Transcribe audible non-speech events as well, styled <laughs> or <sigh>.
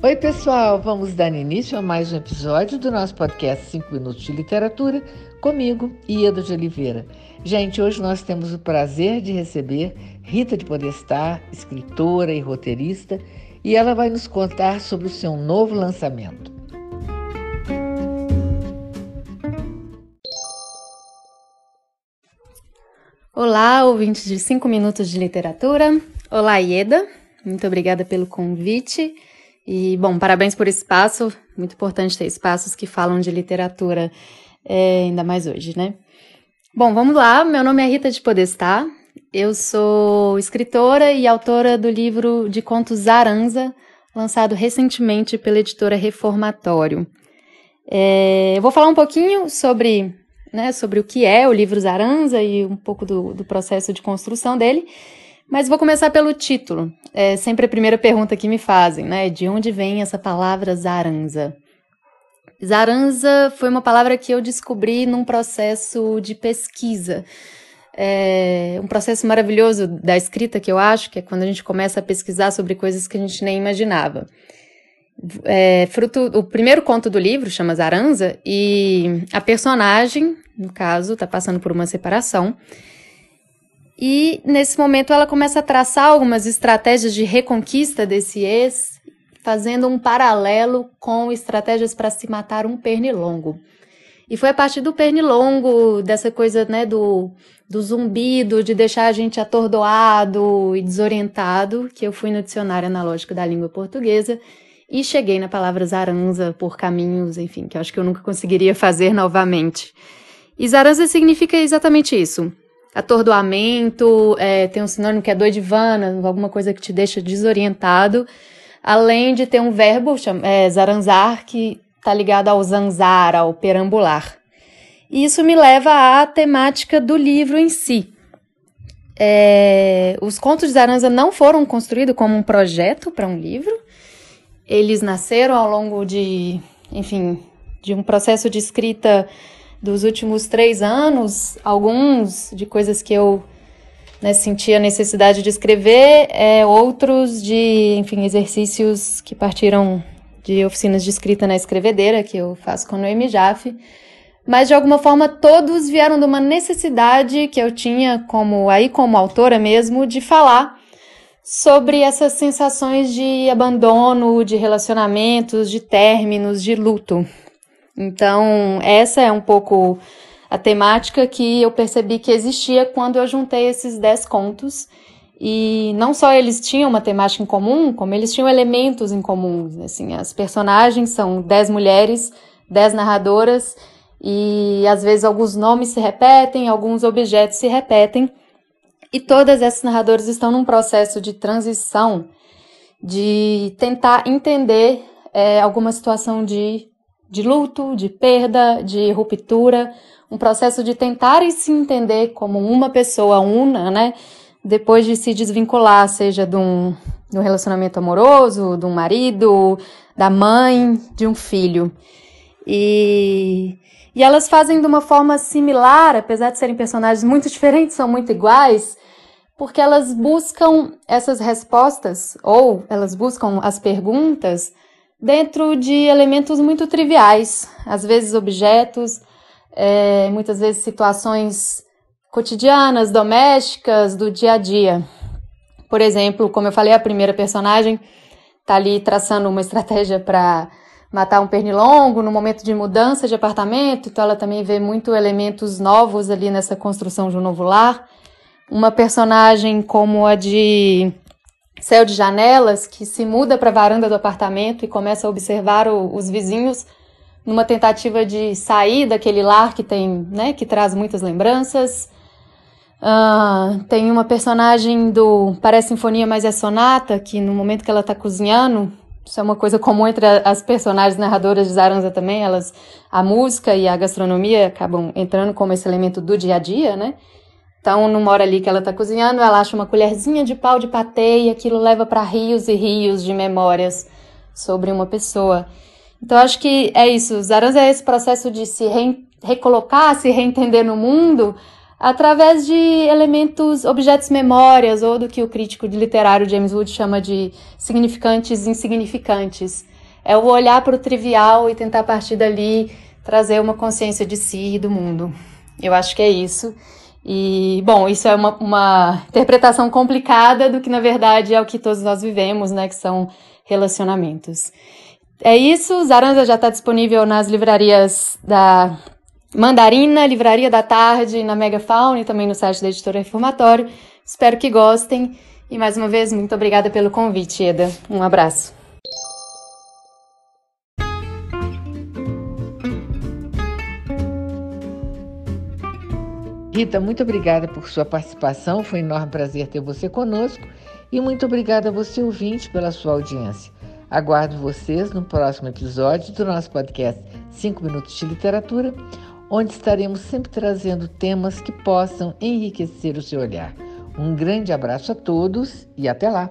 Oi, pessoal! Vamos dar início a mais um episódio do nosso podcast 5 Minutos de Literatura, comigo, Ieda de Oliveira. Gente, hoje nós temos o prazer de receber Rita de Podestá, escritora e roteirista, e ela vai nos contar sobre o seu novo lançamento. Olá, ouvintes de 5 Minutos de Literatura. Olá, Ieda. Muito obrigada pelo convite. E, bom, parabéns por esse espaço. Muito importante ter espaços que falam de literatura, é, ainda mais hoje, né? Bom, vamos lá. Meu nome é Rita de Podestá. Eu sou escritora e autora do livro de contos Aranza, lançado recentemente pela editora Reformatório. É, eu vou falar um pouquinho sobre, né, sobre o que é o livro Zaranza e um pouco do, do processo de construção dele. Mas vou começar pelo título. É sempre a primeira pergunta que me fazem, né? De onde vem essa palavra zaranza? Zaranza foi uma palavra que eu descobri num processo de pesquisa. É um processo maravilhoso da escrita que eu acho, que é quando a gente começa a pesquisar sobre coisas que a gente nem imaginava. É, fruto, o primeiro conto do livro chama Zaranza e a personagem, no caso, está passando por uma separação e nesse momento ela começa a traçar algumas estratégias de reconquista desse ex, fazendo um paralelo com estratégias para se matar um pernilongo. E foi a partir do pernilongo, dessa coisa né, do, do zumbido, de deixar a gente atordoado e desorientado, que eu fui no dicionário analógico da língua portuguesa e cheguei na palavra zaranza por caminhos, enfim, que eu acho que eu nunca conseguiria fazer novamente. E zaranza significa exatamente isso: atordoamento, é, tem um sinônimo que é doidivana, alguma coisa que te deixa desorientado, além de ter um verbo, é, zaranzar, que está ligado ao zanzar, ao perambular. E isso me leva à temática do livro em si. É, os contos de Zaranza não foram construídos como um projeto para um livro. Eles nasceram ao longo de, enfim, de um processo de escrita dos últimos três anos, alguns de coisas que eu né, senti a necessidade de escrever, é, outros de, enfim, exercícios que partiram de oficinas de escrita na escrevedeira, que eu faço com a Noemi Jaffe. Mas, de alguma forma, todos vieram de uma necessidade que eu tinha, como aí como autora mesmo, de falar sobre essas sensações de abandono, de relacionamentos, de términos, de luto. Então, essa é um pouco a temática que eu percebi que existia quando eu juntei esses 10 contos. E não só eles tinham uma temática em comum, como eles tinham elementos em comum. Assim, as personagens são 10 mulheres, 10 narradoras, e às vezes alguns nomes se repetem, alguns objetos se repetem. E todas essas narradoras estão num processo de transição, de tentar entender é, alguma situação de de luto, de perda, de ruptura, um processo de tentar se entender como uma pessoa una, né? Depois de se desvincular, seja de um, de um relacionamento amoroso, de um marido, da mãe, de um filho. E, e elas fazem de uma forma similar, apesar de serem personagens muito <laughs> diferentes, são muito iguais, porque elas buscam essas respostas, ou elas buscam as perguntas dentro de elementos muito triviais, às vezes objetos, é, muitas vezes situações cotidianas, domésticas, do dia a dia. Por exemplo, como eu falei, a primeira personagem está ali traçando uma estratégia <laughs> para matar um pernilongo no momento de mudança de apartamento, então ela também vê muito elementos novos ali nessa construção de um novo lar. Uma personagem como a de céu de janelas que se muda para a varanda do apartamento e começa a observar o, os vizinhos numa tentativa de sair daquele lar que tem, né, que traz muitas lembranças. Uh, tem uma personagem do Parece Sinfonia, mas é Sonata, que no momento que ela está cozinhando, isso é uma coisa comum entre as personagens narradoras de Zaranza também, elas, a música e a gastronomia acabam entrando como esse elemento do dia a dia, né? Então, numa hora ali que ela está cozinhando, ela acha uma colherzinha de pau de patê e aquilo leva para rios e rios de memórias sobre uma pessoa. Então, acho que é isso. Zaranza é esse processo de se re recolocar, se reentender no mundo através de elementos, objetos memórias, ou do que o crítico literário James Wood chama de significantes insignificantes. é o olhar para o trivial e tentar a partir dali trazer uma consciência de si e do mundo. Eu acho que é isso. E, bom, isso é uma, uma interpretação complicada do que, na verdade, é o que todos nós vivemos, né? Que são relacionamentos. É isso, Zaranza já está disponível nas livrarias da Mandarina, Livraria da Tarde, na Megafauna e também no site da Editora Reformatório. Espero que gostem. E mais uma vez, muito obrigada pelo convite, Eda. Um abraço. Rita, muito obrigada por sua participação. Foi um enorme prazer ter você conosco. E muito obrigada a você, ouvinte, pela sua audiência. Aguardo vocês no próximo episódio do nosso podcast 5 Minutos de Literatura, onde estaremos sempre trazendo temas que possam enriquecer o seu olhar. Um grande abraço a todos e até lá!